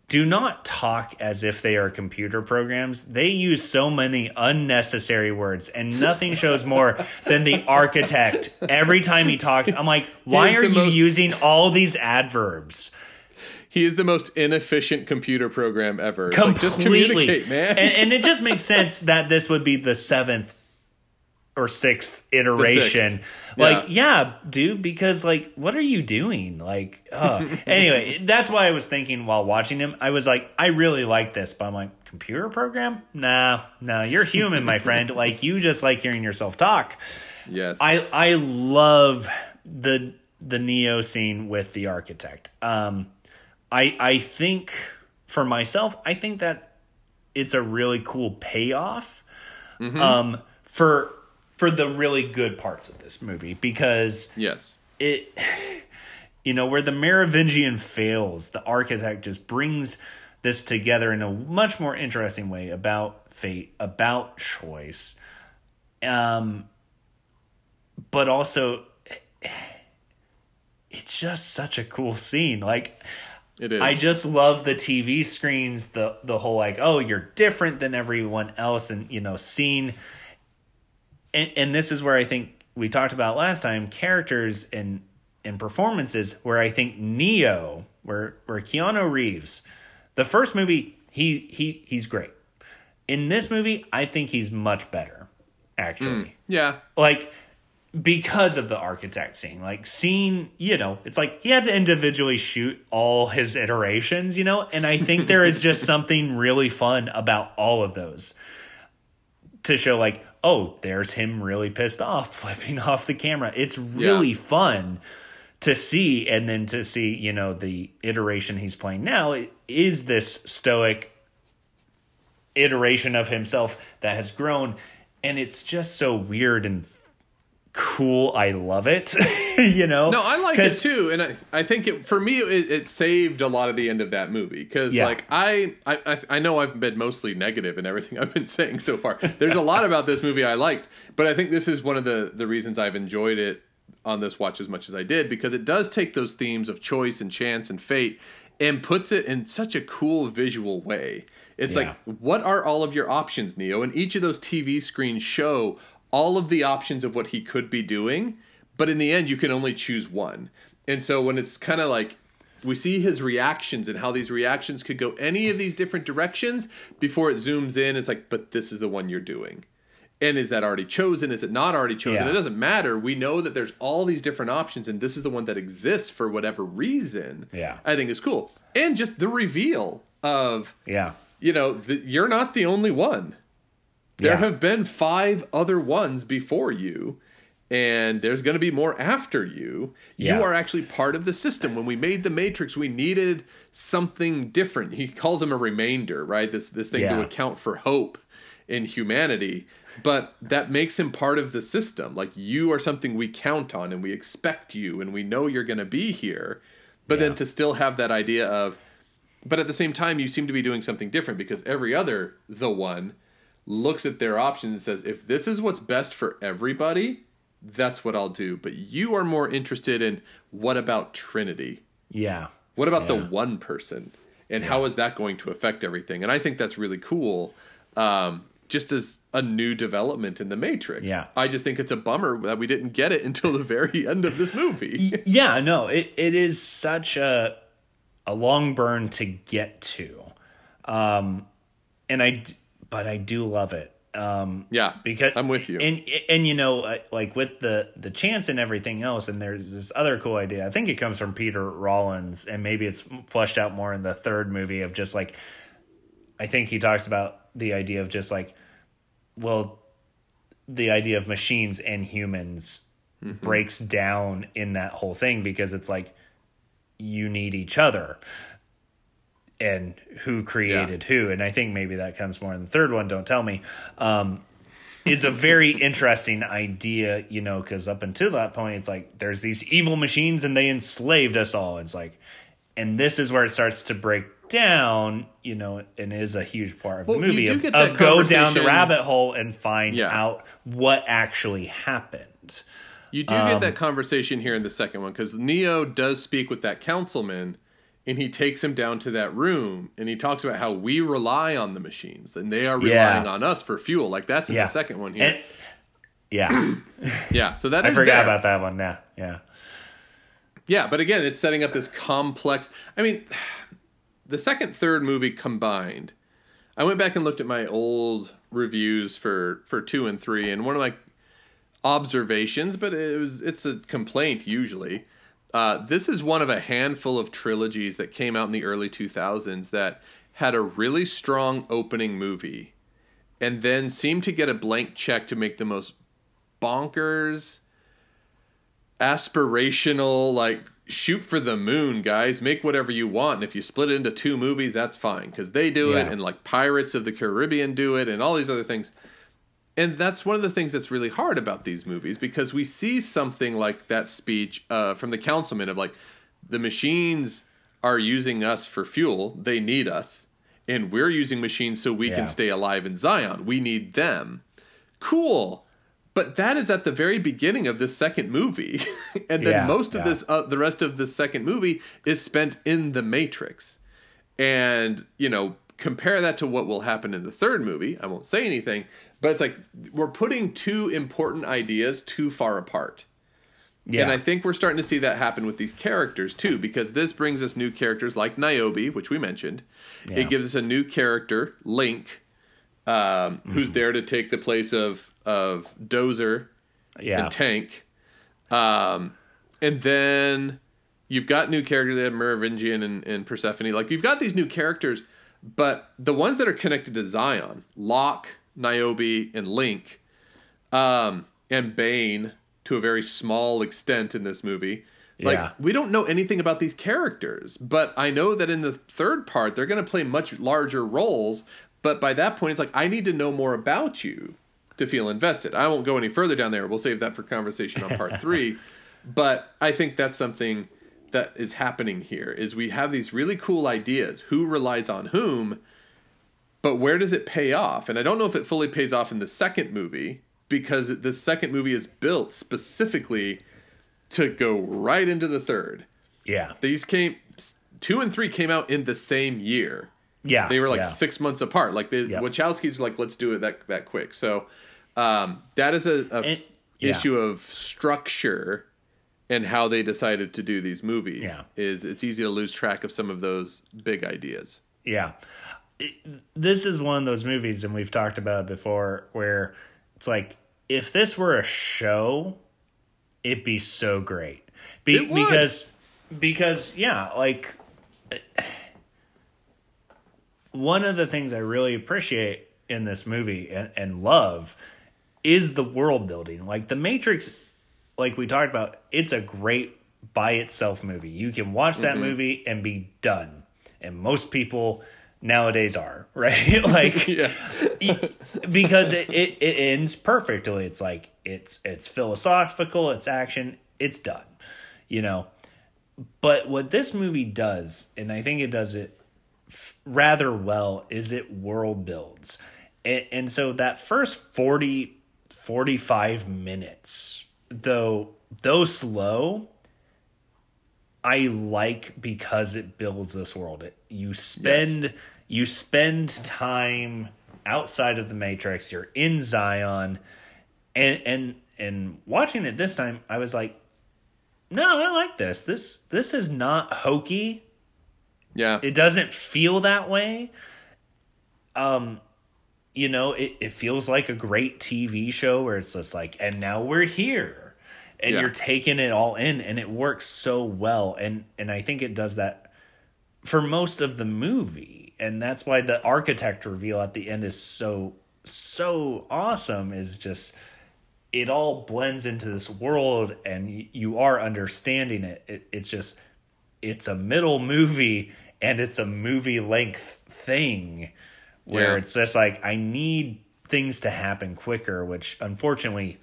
do not talk as if they are computer programs. They use so many unnecessary words, and nothing shows more than the architect. Every time he talks, I'm like, why are you most... using all these adverbs? He is the most inefficient computer program ever. Completely. Like, just communicate, man. and, and it just makes sense that this would be the seventh or sixth iteration. Sixth. Like, yeah. yeah. dude, because like, what are you doing? Like, uh. (laughs) anyway, that's why I was thinking while watching him. I was like, I really like this, but I'm like, computer program? Nah, no, you're human, my friend. (laughs) Like, you just like hearing yourself talk. Yes, I I love the the Neo scene with the architect. Um, I I think for myself, I think that it's a really cool payoff. Mm-hmm. Um, for for the really good parts of this movie because yes, it (sighs) you know where the Merovingian fails, the architect just brings this together in a much more interesting way about fate, about choice. Um but also (sighs) it's just such a cool scene. Like it is. I just love the TV screens, the the whole like, oh, you're different than everyone else, and you know, scene and, and this is where I think we talked about last time characters and and performances where I think Neo, where where Keanu Reeves, the first movie he he he's great. In this movie, I think he's much better. Actually, mm, yeah, like because of the architect scene, like seeing, you know, it's like he had to individually shoot all his iterations, you know, and I think there is just (laughs) something really fun about all of those to show like oh, there's him really pissed off, (laughs) flipping off the camera. It's really yeah. fun to see, and then to see, you know, the iteration he's playing now is this stoic iteration of himself that has grown, and it's just so weird and cool. I love it. (laughs) you know. No, I like it too, and I, I think it for me it, it saved a lot of the end of that movie because Yeah. like I, I I know I've been mostly negative in everything (laughs) I've been saying so far. There's a lot about this movie I liked, but I think this is one of the the reasons I've enjoyed it on this watch as much as I did because it does take those themes of choice and chance and fate and puts it in such a cool visual way. It's Yeah. like what are all of your options, Neo? And each of those TV screens show all of the options of what he could be doing, but in the end, you can only choose one. And so when it's kind of like we see his reactions and how these reactions could go any of these different directions before it zooms in, it's like, but this is the one you're doing. And is that already chosen? Is it not already chosen? Yeah. It doesn't matter. We know that there's all these different options, and this is the one that exists for whatever reason. Yeah. I think is cool. And just the reveal of Yeah. you know, the, you're not the only one. There Yeah. have been five other ones before you, and there's going to be more after you. Yeah. You are actually part of the system. When we made the Matrix, we needed something different. He calls him a remainder, right? This this thing to account for hope in humanity. But that makes him part of the system. Like you are something we count on and we expect you and we know you're going to be here. But then to still have that idea of but at the same time you seem to be doing something different because every other the one looks at their options and says if this is what's best for everybody that's what i'll do. But you are more interested in what about trinity? Yeah. what about the one person? And how is that going to affect everything? And i think that's really cool um, just as a new development in the matrix. Yeah. i just think it's a bummer that we didn't get it until the (laughs) very end of this movie. Yeah, no, it, it is such a a long burn to get to. Um and I but I do love it. Um yeah because i'm with you And and you know like with the the chance and everything else and there's this other cool idea. I think it comes from Peter Rollins and maybe it's fleshed out more in the third movie of just like I think he talks about the idea of just like well the idea of machines and humans breaks down in that whole thing because it's like you need each other and who created who and i think maybe that comes more in the third one don't tell me um is a very (laughs) interesting idea you know because up until that point it's like there's these evil machines and they enslaved us all. It's like and this is where it starts to break down you know and is a huge part of Well, the movie of, of go down the rabbit hole and find Yeah. out what actually happened. You do get that conversation here in the second one because Neo does speak with that councilman and he takes him down to that room and he talks about how we rely on the machines and they are Yeah. relying on us for fuel. Like that's in yeah the second one here. And- (clears throat) yeah yeah, so that i forgot there. about that one yeah yeah Yeah, but again, it's setting up this complex. I mean, the second, third movie combined. I went back and looked at my old reviews for for two and three, and one of my observations, but it was it's a complaint usually. Uh, this is one of a handful of trilogies that came out in the early 2000s that had a really strong opening movie and then seemed to get a blank check to make the most bonkers aspirational like shoot for the moon guys. Make whatever you want and if you split it into two movies that's fine because they do it and like pirates of the caribbean do it and all these other things and that's one of the things that's really hard about these movies because we see something like that speech uh, from the councilman of like the machines are using us for fuel they need us and we're using machines so we Yeah. can stay alive in zion. We need them. Cool. But that is at the very beginning of this second movie. (laughs) And then Yeah, most of yeah. this uh, the rest of the second movie is spent in the matrix. And you know compare that to what will happen in the third movie i won't say anything but it's like we're putting two important ideas too far apart yeah and I think we're starting to see that happen with these characters too, because this brings us new characters like Niobe, which we mentioned. Yeah. It gives us a new character, Link, um, Mm-hmm. who's there to take the place of of Dozer yeah and Tank. Um, and then you've got new characters, they have Merovingian and, and Persephone. Like you've got these new characters, but the ones that are connected to Zion, Locke, Niobe, and Link, um, and Bane to a very small extent in this movie. Like Yeah. we don't know anything about these characters, but I know that in the third part they're going to play much larger roles. But by that point, it's like I need to know more about you to feel invested. I won't go any further down there. We'll save that for conversation on part (laughs) three. But I think that's something that is happening here is we have these really cool ideas. Who relies on whom? But where does it pay off? And I don't know if it fully pays off in the second movie because the second movie is built specifically to go right into the third. Yeah. These came two and three came out in the same year. Yeah. They were like yeah. six months apart. Like the Yeah. Wachowskis, like let's do it that that quick. So um, that is a, a And- yeah. issue of structure and how they decided to do these movies. Yeah. Is it's easy to lose track of some of those big ideas. Yeah. It- this is one of those movies, and we've talked about it before, where it's like, if this were a show, it'd be so great. Be-. Because, because, yeah, like, one of the things I really appreciate in this movie and, and love is the world building. Like, The Matrix, like we talked about, it's a great by itself movie. You can watch that mm-hmm. movie and be done. And most people nowadays are, (laughs) right? (laughs) like (laughs) Yes. because it, it, it ends perfectly. It's like it's it's philosophical, it's action, it's done. You know. But what this movie does, and I think it does it f- rather well, is it world builds. And, and so that first 40 45 minutes, though though slow, I like because it builds this world. It, you spend you spend time outside of the matrix. You're in Zion, and and and watching it this time, I was like, no, I like this. This this is not hokey. Yeah. It doesn't feel that way. Um, you know, it, it feels like a great TV show where it's just like, and now we're here. And Yeah. you're taking it all in and it works so well. And and I think it does that for most of the movie. And that's why the architect reveal at the end is so so awesome is just it all blends into this world and y- you are understanding it. it it's just it's a middle movie and it's a movie length thing where Yeah. it's just like I need things to happen quicker, which unfortunately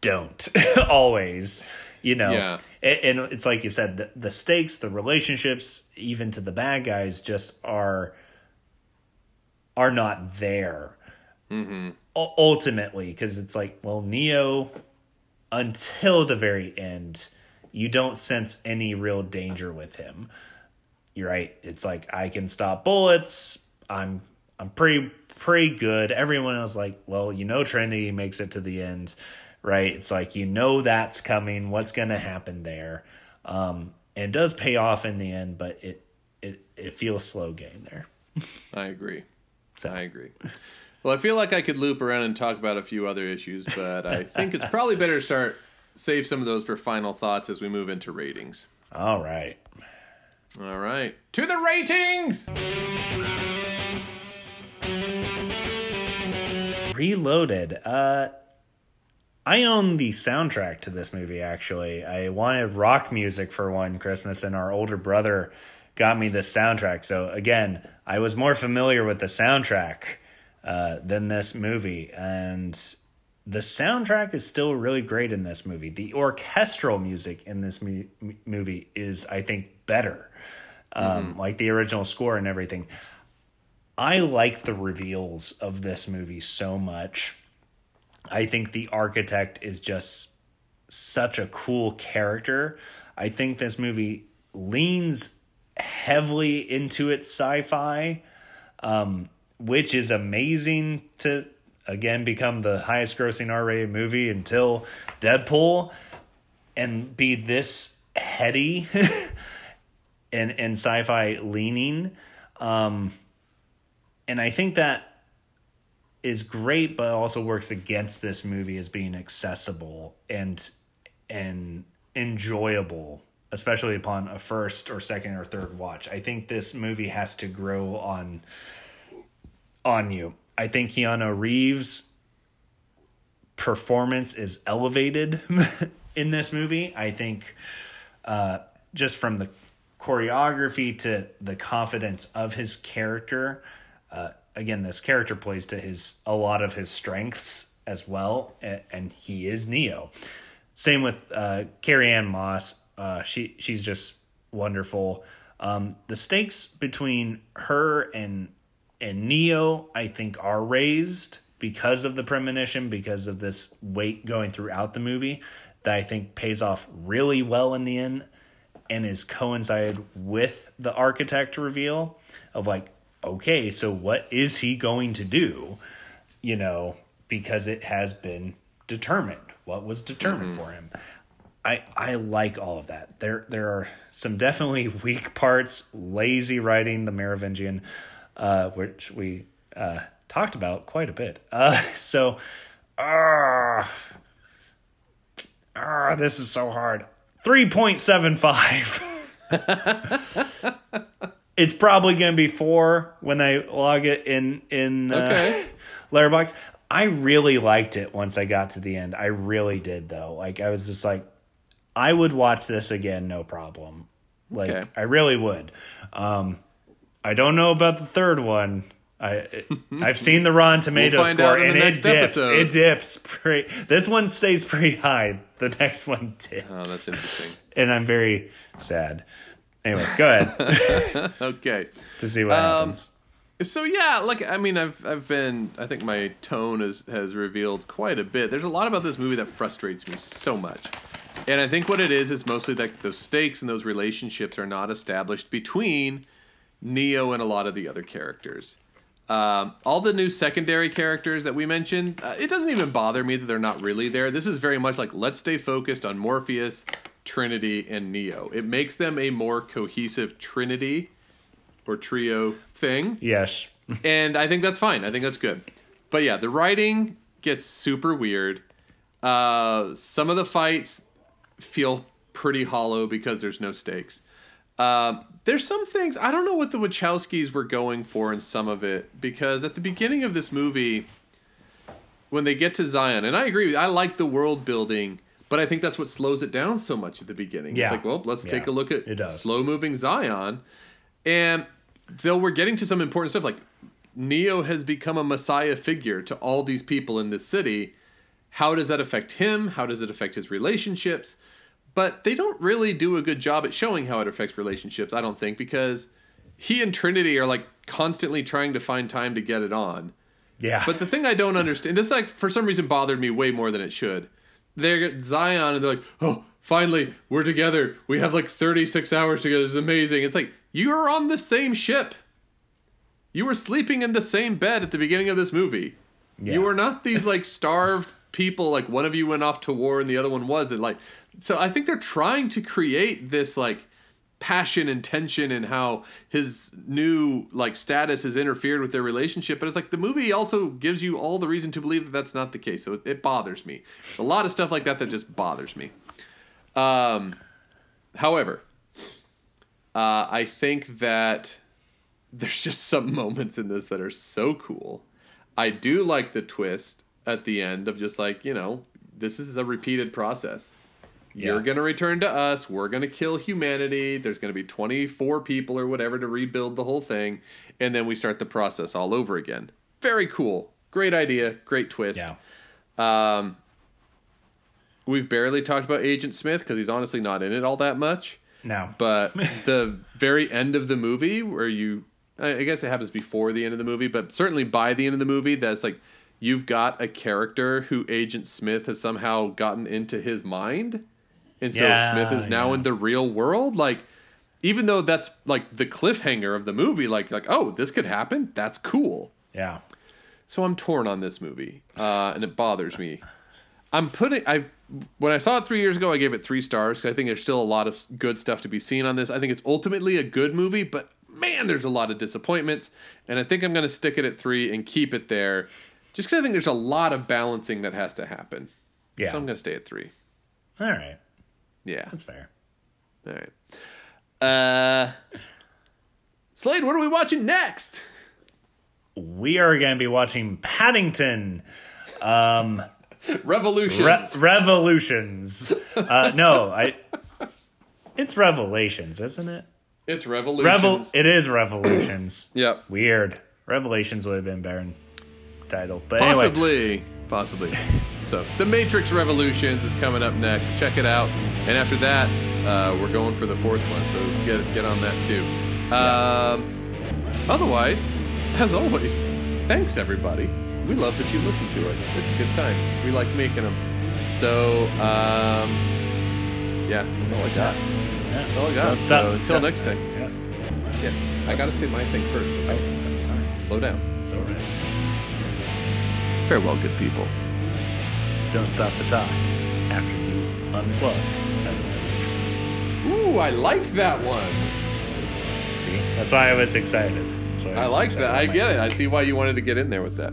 don't (laughs) always, you know. Yeah. A- And, it's like you said, the, the stakes, the relationships, even to the bad guys, just are are not there. Mm-hmm. U- ultimately because it's like well neo until the very end you don't sense any real danger with him. You're right. It's like i can stop bullets. I'm i'm pretty pretty good. Everyone else like well you know trinity makes it to the end right it's like you know that's coming what's gonna happen there um and it does pay off in the end but it it, it feels slow game there (laughs) I agree. So- I agree. Well, I feel like I could loop around and talk about a few other issues, but I think it's probably better to start save some of those for final thoughts as we move into ratings. all right All right. To the ratings. Reloaded. Uh I own the soundtrack to this movie actually. I wanted rock music for one Christmas and our older brother got me the soundtrack. So again, I was more familiar with the soundtrack uh than this movie and the soundtrack is still really great in this movie. The orchestral music in this mu- movie is I think better. Um like the original score and everything. I like the reveals of this movie so much. I think the architect is just such a cool character. I think this movie leans heavily into its sci-fi, um, which is amazing to again become the highest grossing R-rated movie until Deadpool and be this heady (laughs) and and sci-fi leaning. Um, and I think that is great, but also works against this movie as being accessible and and enjoyable, especially upon a first or second or third watch. I think this movie has to grow on on you. I think Keanu Reeves performance is elevated (laughs) in this movie. I think uh, just from the choreography to the confidence of his character, uh, again, this character plays to his a lot of his strengths as well, and, and he is Neo. Same with uh, Carrie Ann Moss. Uh, she she's just wonderful. Um, the stakes between her and and Neo, I think, are raised because of the premonition, because of this weight going throughout the movie, that I think pays off really well in the end, and is coincided with the architect reveal of like, okay, so what is he going to do? You know, because it has been determined what was determined for him. I I like all of that. There there are some definitely (laughs) weak parts, lazy writing, the Merovingian, uh, which we uh, talked about quite a bit. (laughs) Uh, so, ah, ah, this is so hard. Three point seven five. (laughs) it's probably gonna be four when I log it in in uh, Okay. (laughs) Letterboxd. I really liked it once I got to the end. I really did though. Like I was just like, I would watch this again, no problem. Like Okay. I really would. Um, I don't know about the third one. I (laughs) I've seen the Rotten Tomato find score and it dips. episode. It dips. Pretty, this one stays pretty high. The next one dips, Oh, that's interesting. (laughs) and I'm very sad. Anyway, go ahead (laughs) Okay. to see what Um, happens. So yeah, like I mean, I've I've been I think my tone has has revealed quite a bit. There's a lot about this movie that frustrates me so much, and I think what it is is mostly that those stakes and those relationships are not established between Neo and a lot of the other characters. Um, all the new secondary characters that we mentioned, uh, it doesn't even bother me that they're not really there. This is very much like let's stay focused on Morpheus, Trinity, and Neo. It makes them a more cohesive Trinity or trio thing Yes. (laughs) and I think that's fine. I think that's good. But yeah, the writing gets super weird. Uh, some of the fights feel pretty hollow because there's no stakes. Um, there's some things I don't know what the Wachowskis were going for in some of it because at the beginning of this movie, when they get to Zion, and I agree, with I like the world building, but I think that's what slows it down so much at the beginning. Yeah. It's like, well, let's take a look at slow moving Zion, and though we're getting to some important stuff, like Neo has become a messiah figure to all these people in this city. How does that affect him? How does it affect his relationships? But they don't really do a good job at showing how it affects relationships, I don't think, because he and Trinity are like constantly trying to find time to get it on. Yeah. But the thing I don't understand, this like for some reason bothered me way more than it should. They're at Zion and they're like, oh, finally we're together. We have like 36 hours together. It's amazing. It's like you're on the same ship. You were sleeping in the same bed at the beginning of this movie. Yeah. You were not these like starved people. Like one of you went off to war and the other one wasn't. Like so, I think they're trying to create this like passion and tension and how his new like status has interfered with their relationship but it's like the movie also gives you all the reason to believe that that's not the case so it, it bothers me. There's a lot of stuff like that that just bothers me. Um however uh i think that there's just some (laughs) moments in this that are so cool. I do like the twist at the end of just like you know this is a repeated process you're going to return to us. We're going to kill humanity. There's going to be 24 people or whatever to rebuild the whole thing. And then we start the process all over again. Very cool. Great idea. Great twist. yeah. Um, we've barely talked about Agent Smith because he's honestly not in it all that much. No. But (laughs) the very end of the movie, where you, I I guess it happens before the end of the movie, but certainly by the end of the movie, that's like you've got a character who Agent Smith has somehow gotten into his mind. And so Yeah, Smith is now yeah. in the real world. Like, even though that's like the cliffhanger of the movie, like, like oh, this could happen. That's cool. yeah. So I'm torn on this movie, uh, and it bothers me. I'm putting I when I saw it three years ago, I gave it three stars because I think there's still a lot of good stuff to be seen on this. I think it's ultimately a good movie, but man, there's a lot of disappointments, and I think I'm going to stick it at three and keep it there, just because I think there's a lot of balancing that has to happen. Yeah. So I'm going to stay at three. All right. Yeah. That's fair. All right. Uh, Slade, what are we watching next? We are going to be watching Paddington Um, (laughs) Revolutions. Re- Revolutions. Uh, no, I. It's Revelations, isn't it? it's Revolutions. Revel. It is Revolutions. (clears throat) Yep. Weird. Revelations would have been better title. But anyway, Possibly, possibly. (laughs) So, The Matrix Revolutions is coming up next. Check it out. And after that, uh, we're going for the fourth one. So get get on that too. Um, otherwise, as always, thanks everybody. We love that you listen to us. It's a good time. We like making them. So, um, yeah, that's all I got. yeah. That's all I got. Stop. So until Don't- next time. Yeah. Yeah, I gotta say my thing first. Oh, Okay? so sorry. Slow down. Sorry. Farewell, good people. Don't stop the talk after you unplug out of the Matrix. Ooh, I liked that one. See, that's why I was excited. I was liked that. I get it. I see why you wanted to get in there with that.